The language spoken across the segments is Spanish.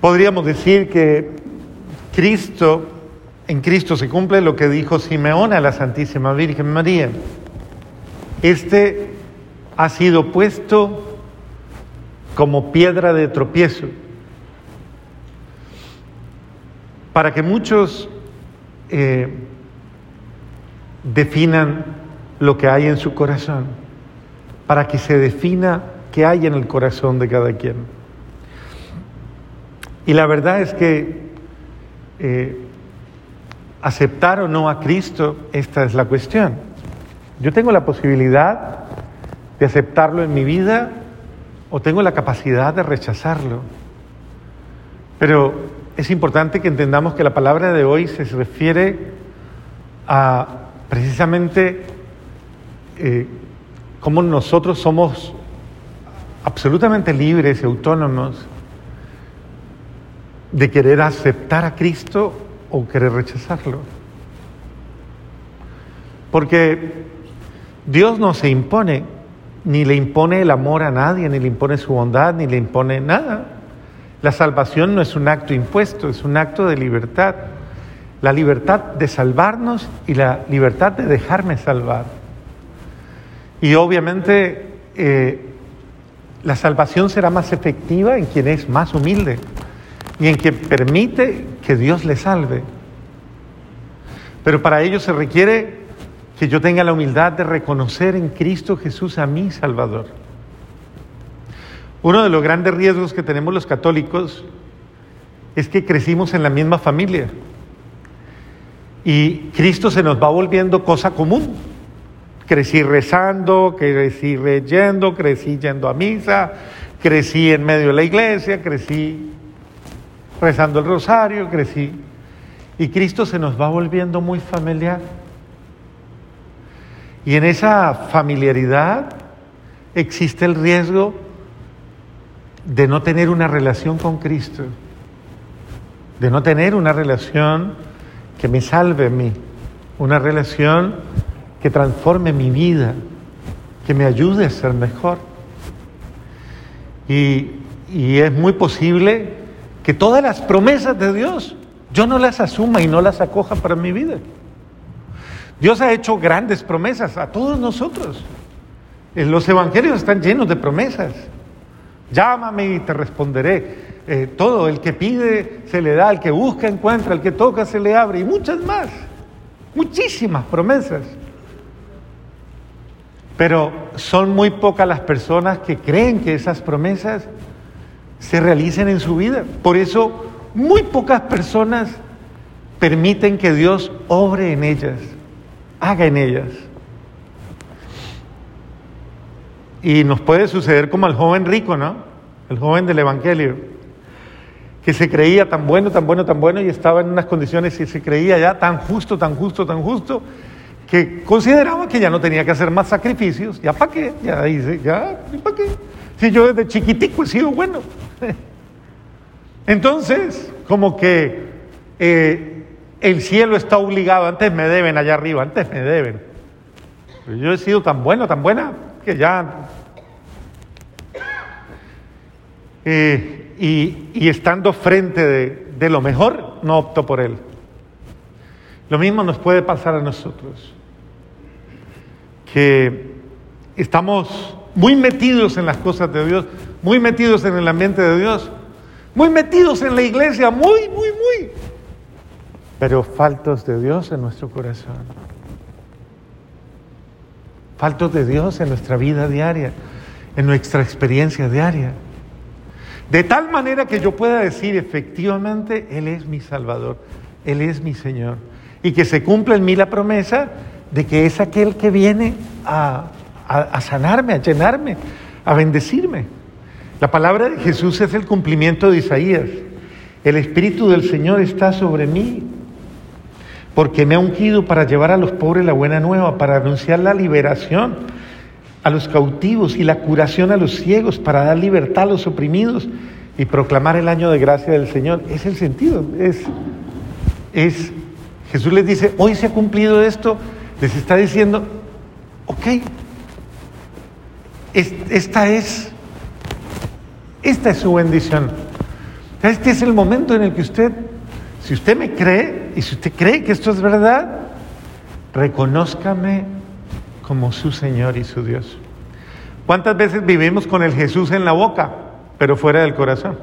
Podríamos decir que Cristo, en Cristo se cumple lo que dijo Simeón a la Santísima Virgen María. Este ha sido puesto como piedra de tropiezo para que muchos eh, definan lo que hay en su corazón, para que se defina qué hay en el corazón de cada quien. Y la verdad es que eh, aceptar o no a Cristo, esta es la cuestión. Yo tengo la posibilidad de aceptarlo en mi vida o tengo la capacidad de rechazarlo. Pero es importante que entendamos que la palabra de hoy se refiere a precisamente eh, cómo nosotros somos absolutamente libres y autónomos de querer aceptar a Cristo o querer rechazarlo. Porque Dios no se impone, ni le impone el amor a nadie, ni le impone su bondad, ni le impone nada. La salvación no es un acto impuesto, es un acto de libertad. La libertad de salvarnos y la libertad de dejarme salvar. Y obviamente eh, la salvación será más efectiva en quien es más humilde y en quien permite que Dios le salve. Pero para ello se requiere que yo tenga la humildad de reconocer en Cristo Jesús a mi Salvador. Uno de los grandes riesgos que tenemos los católicos es que crecimos en la misma familia y Cristo se nos va volviendo cosa común. Crecí rezando, crecí leyendo, crecí yendo a misa, crecí en medio de la iglesia, crecí rezando el rosario, crecí. Y Cristo se nos va volviendo muy familiar. Y en esa familiaridad existe el riesgo de no tener una relación con Cristo, de no tener una relación que me salve a mí, una relación que transforme mi vida, que me ayude a ser mejor. Y, y es muy posible que todas las promesas de Dios yo no las asuma y no las acoja para mi vida. Dios ha hecho grandes promesas a todos nosotros. Los evangelios están llenos de promesas. Llámame y te responderé. Eh, todo, el que pide se le da, el que busca encuentra, el que toca se le abre y muchas más. Muchísimas promesas. Pero son muy pocas las personas que creen que esas promesas se realicen en su vida. Por eso muy pocas personas permiten que Dios obre en ellas, haga en ellas. Y nos puede suceder como al joven rico, ¿no? El joven del Evangelio, que se creía tan bueno, tan bueno, tan bueno y estaba en unas condiciones y se creía ya tan justo, tan justo, tan justo, que consideraba que ya no tenía que hacer más sacrificios, ya para qué, ya dice, ya, para qué? Si yo desde chiquitico he sido bueno. Entonces, como que eh, el cielo está obligado, antes me deben allá arriba, antes me deben. Pero yo he sido tan bueno, tan buena, que ya... Eh, y, estando frente de lo mejor, no opto por él. Lo mismo nos puede pasar a nosotros que estamos muy metidos en las cosas de Dios, muy metidos en el ambiente de Dios, muy metidos en la iglesia, muy, muy, muy, pero faltos de Dios en nuestro corazón, faltos de Dios en nuestra vida diaria, en nuestra experiencia diaria. De tal manera que yo pueda decir efectivamente, Él es mi Salvador, Él es mi Señor, y que se cumpla en mí la promesa de que es aquel que viene a, sanarme, a llenarme, a bendecirme. La palabra de Jesús es el cumplimiento de Isaías. El Espíritu del Señor está sobre mí, porque me ha ungido para llevar a los pobres la buena nueva, para anunciar la liberación a los cautivos y la curación a los ciegos, para dar libertad a los oprimidos y proclamar el año de gracia del Señor. Es el sentido, es, es Jesús les dice, hoy se ha cumplido esto, les está diciendo, ok, esta es, esta es su bendición. Este es el momento en el que usted, si usted me cree y si usted cree que esto es verdad, reconózcame como su Señor y su Dios. ¿Cuántas veces vivimos con el Jesús en la boca, pero fuera del corazón?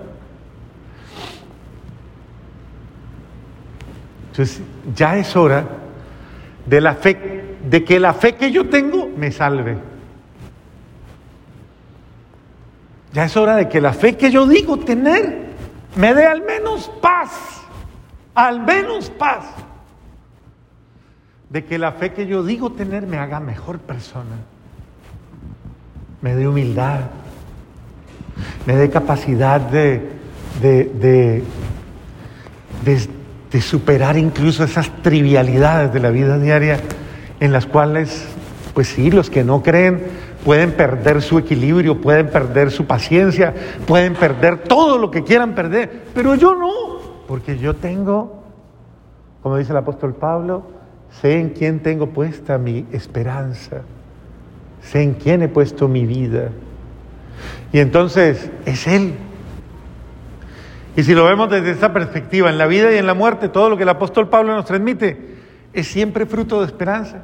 Entonces, ya es hora de la fe, de que la fe que yo tengo me salve. Ya es hora de que la fe que yo digo tener me dé al menos paz, al menos paz. De que la fe que yo digo tener me haga mejor persona, me dé humildad, me dé capacidad de, de, de, de superar incluso esas trivialidades de la vida diaria en las cuales, pues sí, los que no creen pueden perder su equilibrio, pueden perder su paciencia, pueden perder todo lo que quieran perder, pero yo no, porque yo tengo, como dice el apóstol Pablo, sé en quién tengo puesta mi esperanza, sé en quién he puesto mi vida. Y entonces es Él. Y si lo vemos desde esa perspectiva, en la vida y en la muerte, todo lo que el apóstol Pablo nos transmite es siempre fruto de esperanza.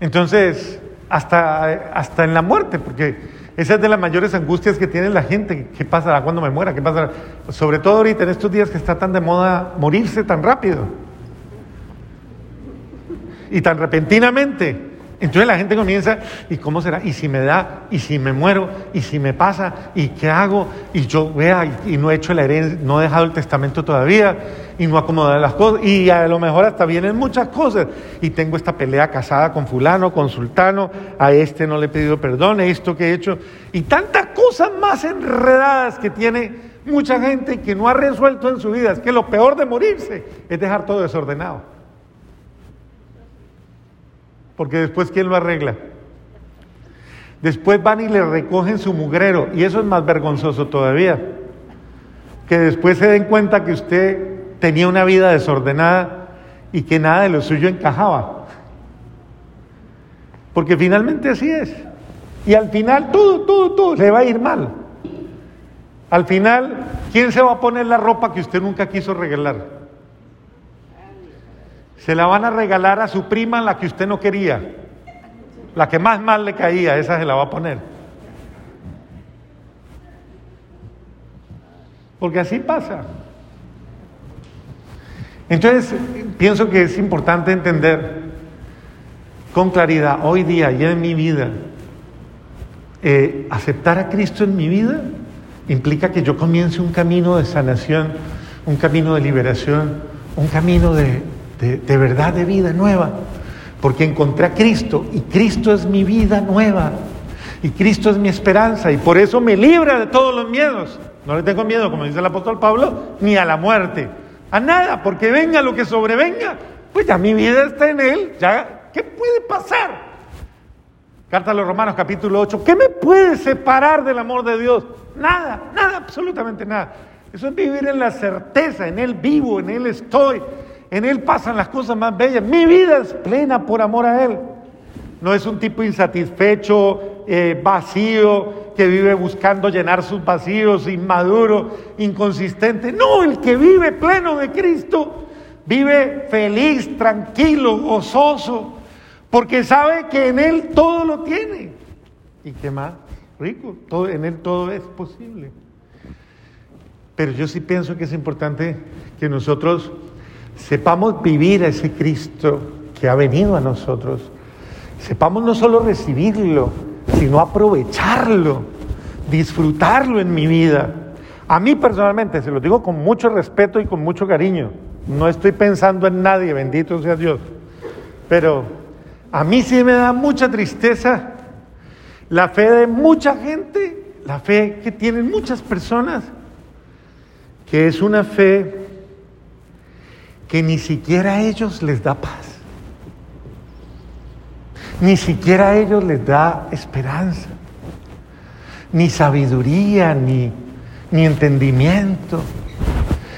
Entonces, hasta, hasta en la muerte, porque esa es de las mayores angustias que tiene la gente. ¿Qué pasará cuando me muera? ¿Qué pasará? Sobre todo ahorita, en estos días que está tan de moda morirse tan rápido y tan repentinamente. Entonces la gente comienza, ¿y cómo será? ¿Y si me da? ¿Y si me muero? ¿Y si me pasa? ¿Y qué hago? Y yo, vea, y, no he hecho la herencia, no he dejado el testamento todavía, y no acomodado las cosas, y a lo mejor hasta vienen muchas cosas, y tengo esta pelea casada con fulano, con sultano, a este no le he pedido perdón, esto que he hecho, y tantas cosas más enredadas que tiene mucha gente que no ha resuelto en su vida. Es que lo peor de morirse es dejar todo desordenado. Porque después, ¿quién lo arregla? Después van y le recogen su mugrero. Y eso es más vergonzoso todavía. Que después se den cuenta que usted tenía una vida desordenada y que nada de lo suyo encajaba. Porque finalmente así es. Y al final todo, todo, todo le va a ir mal. Al final, ¿quién se va a poner la ropa que usted nunca quiso regalar? Se la van a regalar a su prima, la que usted no quería. La que más mal le caía, esa se la va a poner. Porque así pasa. Entonces, pienso que es importante entender con claridad, hoy día, ya en mi vida, eh, aceptar a Cristo en mi vida implica que yo comience un camino de sanación, un camino de liberación, un camino de, de, verdad de vida nueva, porque encontré a Cristo y Cristo es mi vida nueva y Cristo es mi esperanza y por eso me libra de todos los miedos. No le tengo miedo, como dice el apóstol Pablo, ni a la muerte, a nada, porque venga lo que sobrevenga, pues ya mi vida está en Él, ya, ¿qué puede pasar? Carta a los Romanos capítulo 8, ¿qué me puede separar del amor de Dios? Nada, nada, absolutamente nada. Eso es vivir en la certeza, en Él vivo, en Él estoy, en Él pasan las cosas más bellas. Mi vida es plena por amor a Él. No es un tipo insatisfecho, eh, vacío, que vive buscando llenar sus vacíos, inmaduro, inconsistente. No, el que vive pleno de Cristo vive feliz, tranquilo, gozoso, porque sabe que en Él todo lo tiene. ¿Y qué más? Rico, todo, en Él todo es posible. Pero yo sí pienso que es importante que nosotros sepamos vivir a ese Cristo que ha venido a nosotros. Sepamos no solo recibirlo, sino aprovecharlo, disfrutarlo en mi vida. A mí personalmente, se lo digo con mucho respeto y con mucho cariño, no estoy pensando en nadie, bendito sea Dios, pero a mí sí me da mucha tristeza la fe de mucha gente, la fe que tienen muchas personas, que es una fe que ni siquiera a ellos les da paz. Ni siquiera a ellos les da esperanza, ni sabiduría, ni, ni entendimiento,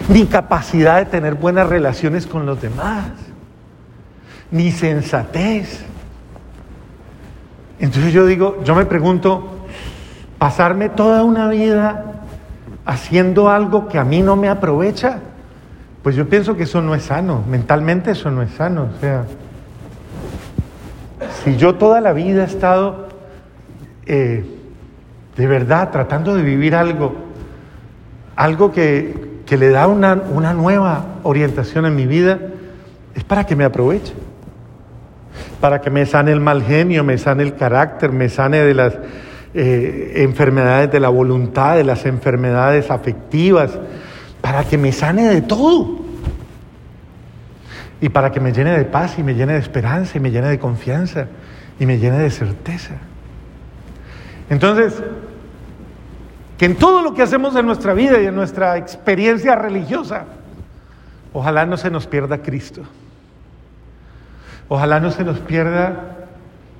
ni capacidad de tener buenas relaciones con los demás, ni sensatez. Entonces yo digo, yo me pregunto, pasarme toda una vida haciendo algo que a mí no me aprovecha, pues yo pienso que eso no es sano, mentalmente eso no es sano. O sea, si yo toda la vida he estado eh, de verdad tratando de vivir algo, algo que, que le da una, una nueva orientación en mi vida, es para que me aproveche, para que me sane el mal genio, me sane el carácter, me sane de las eh, enfermedades de la voluntad, de las enfermedades afectivas, para que me sane de todo. Y para que me llene de paz y me llene de esperanza y me llene de confianza y me llene de certeza. Entonces, que en todo lo que hacemos en nuestra vida y en nuestra experiencia religiosa, ojalá no se nos pierda Cristo. Ojalá no se nos pierda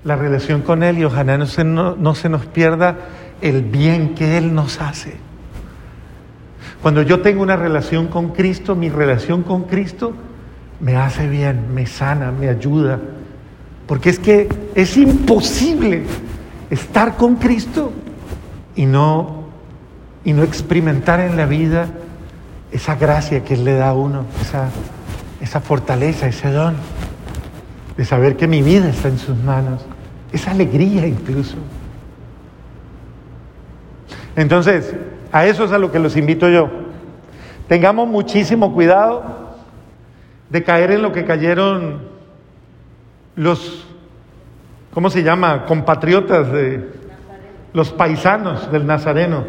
la relación con Él y ojalá no se, no, se nos pierda el bien que Él nos hace. Cuando yo tengo una relación con Cristo, mi relación con Cristo me hace bien, me sana, me ayuda. Porque es que es imposible estar con Cristo y no, y no experimentar en la vida esa gracia que Él le da a uno, esa, esa fortaleza, ese don de saber que mi vida está en sus manos esa alegría incluso. Entonces, a eso es a lo que los invito yo. Tengamos muchísimo cuidado de caer en lo que cayeron los, ¿cómo se llama? Compatriotas de los paisanos del Nazareno,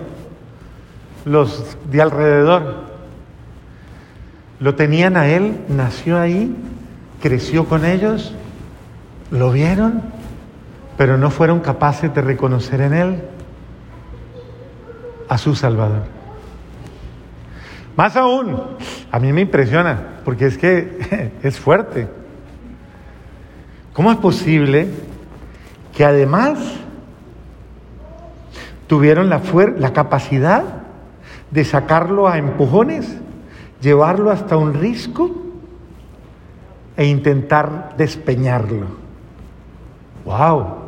los de alrededor. Lo tenían a él, nació ahí, creció con ellos, lo vieron pero no fueron capaces de reconocer en Él a su Salvador. Más aún, a mí me impresiona, porque es que es fuerte. ¿Cómo es posible que además tuvieron la, la capacidad de sacarlo a empujones, llevarlo hasta un risco e intentar despeñarlo? ¡Wow!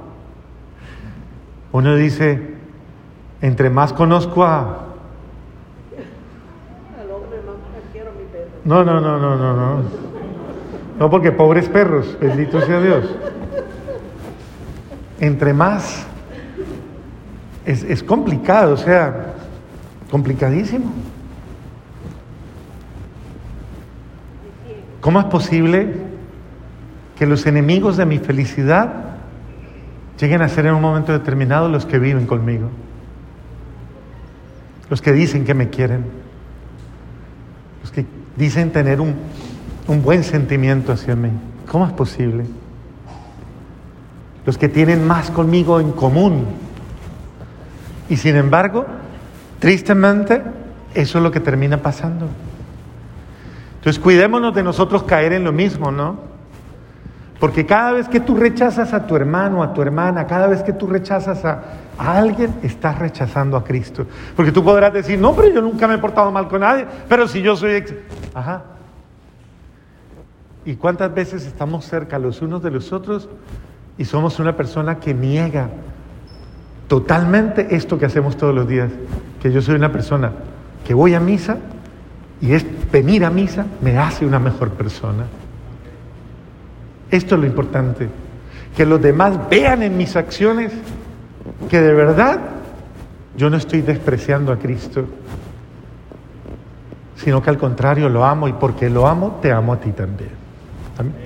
Uno dice, entre más conozco a... No, no, no, no, no, no. No, porque pobres perros, bendito sea Dios. Entre más es, es complicado, o sea, complicadísimo. ¿Cómo es posible que los enemigos de mi felicidad lleguen a ser en un momento determinado los que viven conmigo, los que dicen que me quieren, los que dicen tener un, un buen sentimiento hacia mí. ¿Cómo es posible? Los que tienen más conmigo en común. Y sin embargo, tristemente, eso es lo que termina pasando. Entonces cuidémonos de nosotros caer en lo mismo, ¿no? Porque cada vez que tú rechazas a tu hermano, a tu hermana, cada vez que tú rechazas a, alguien, estás rechazando a Cristo. Porque tú podrás decir, no, pero yo nunca me he portado mal con nadie, pero si yo soy... Ex... Ajá. ¿Y cuántas veces estamos cerca los unos de los otros y somos una persona que niega totalmente esto que hacemos todos los días? Que yo soy una persona que voy a misa y es venir a misa me hace una mejor persona. Esto es lo importante, que los demás vean en mis acciones que de verdad yo no estoy despreciando a Cristo, sino que al contrario lo amo y porque lo amo te amo a ti también. Amén.